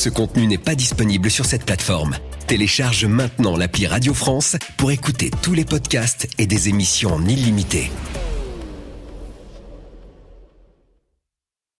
Ce contenu n'est pas disponible sur cette plateforme. Télécharge maintenant l'appli Radio France pour écouter tous les podcasts et des émissions en illimité.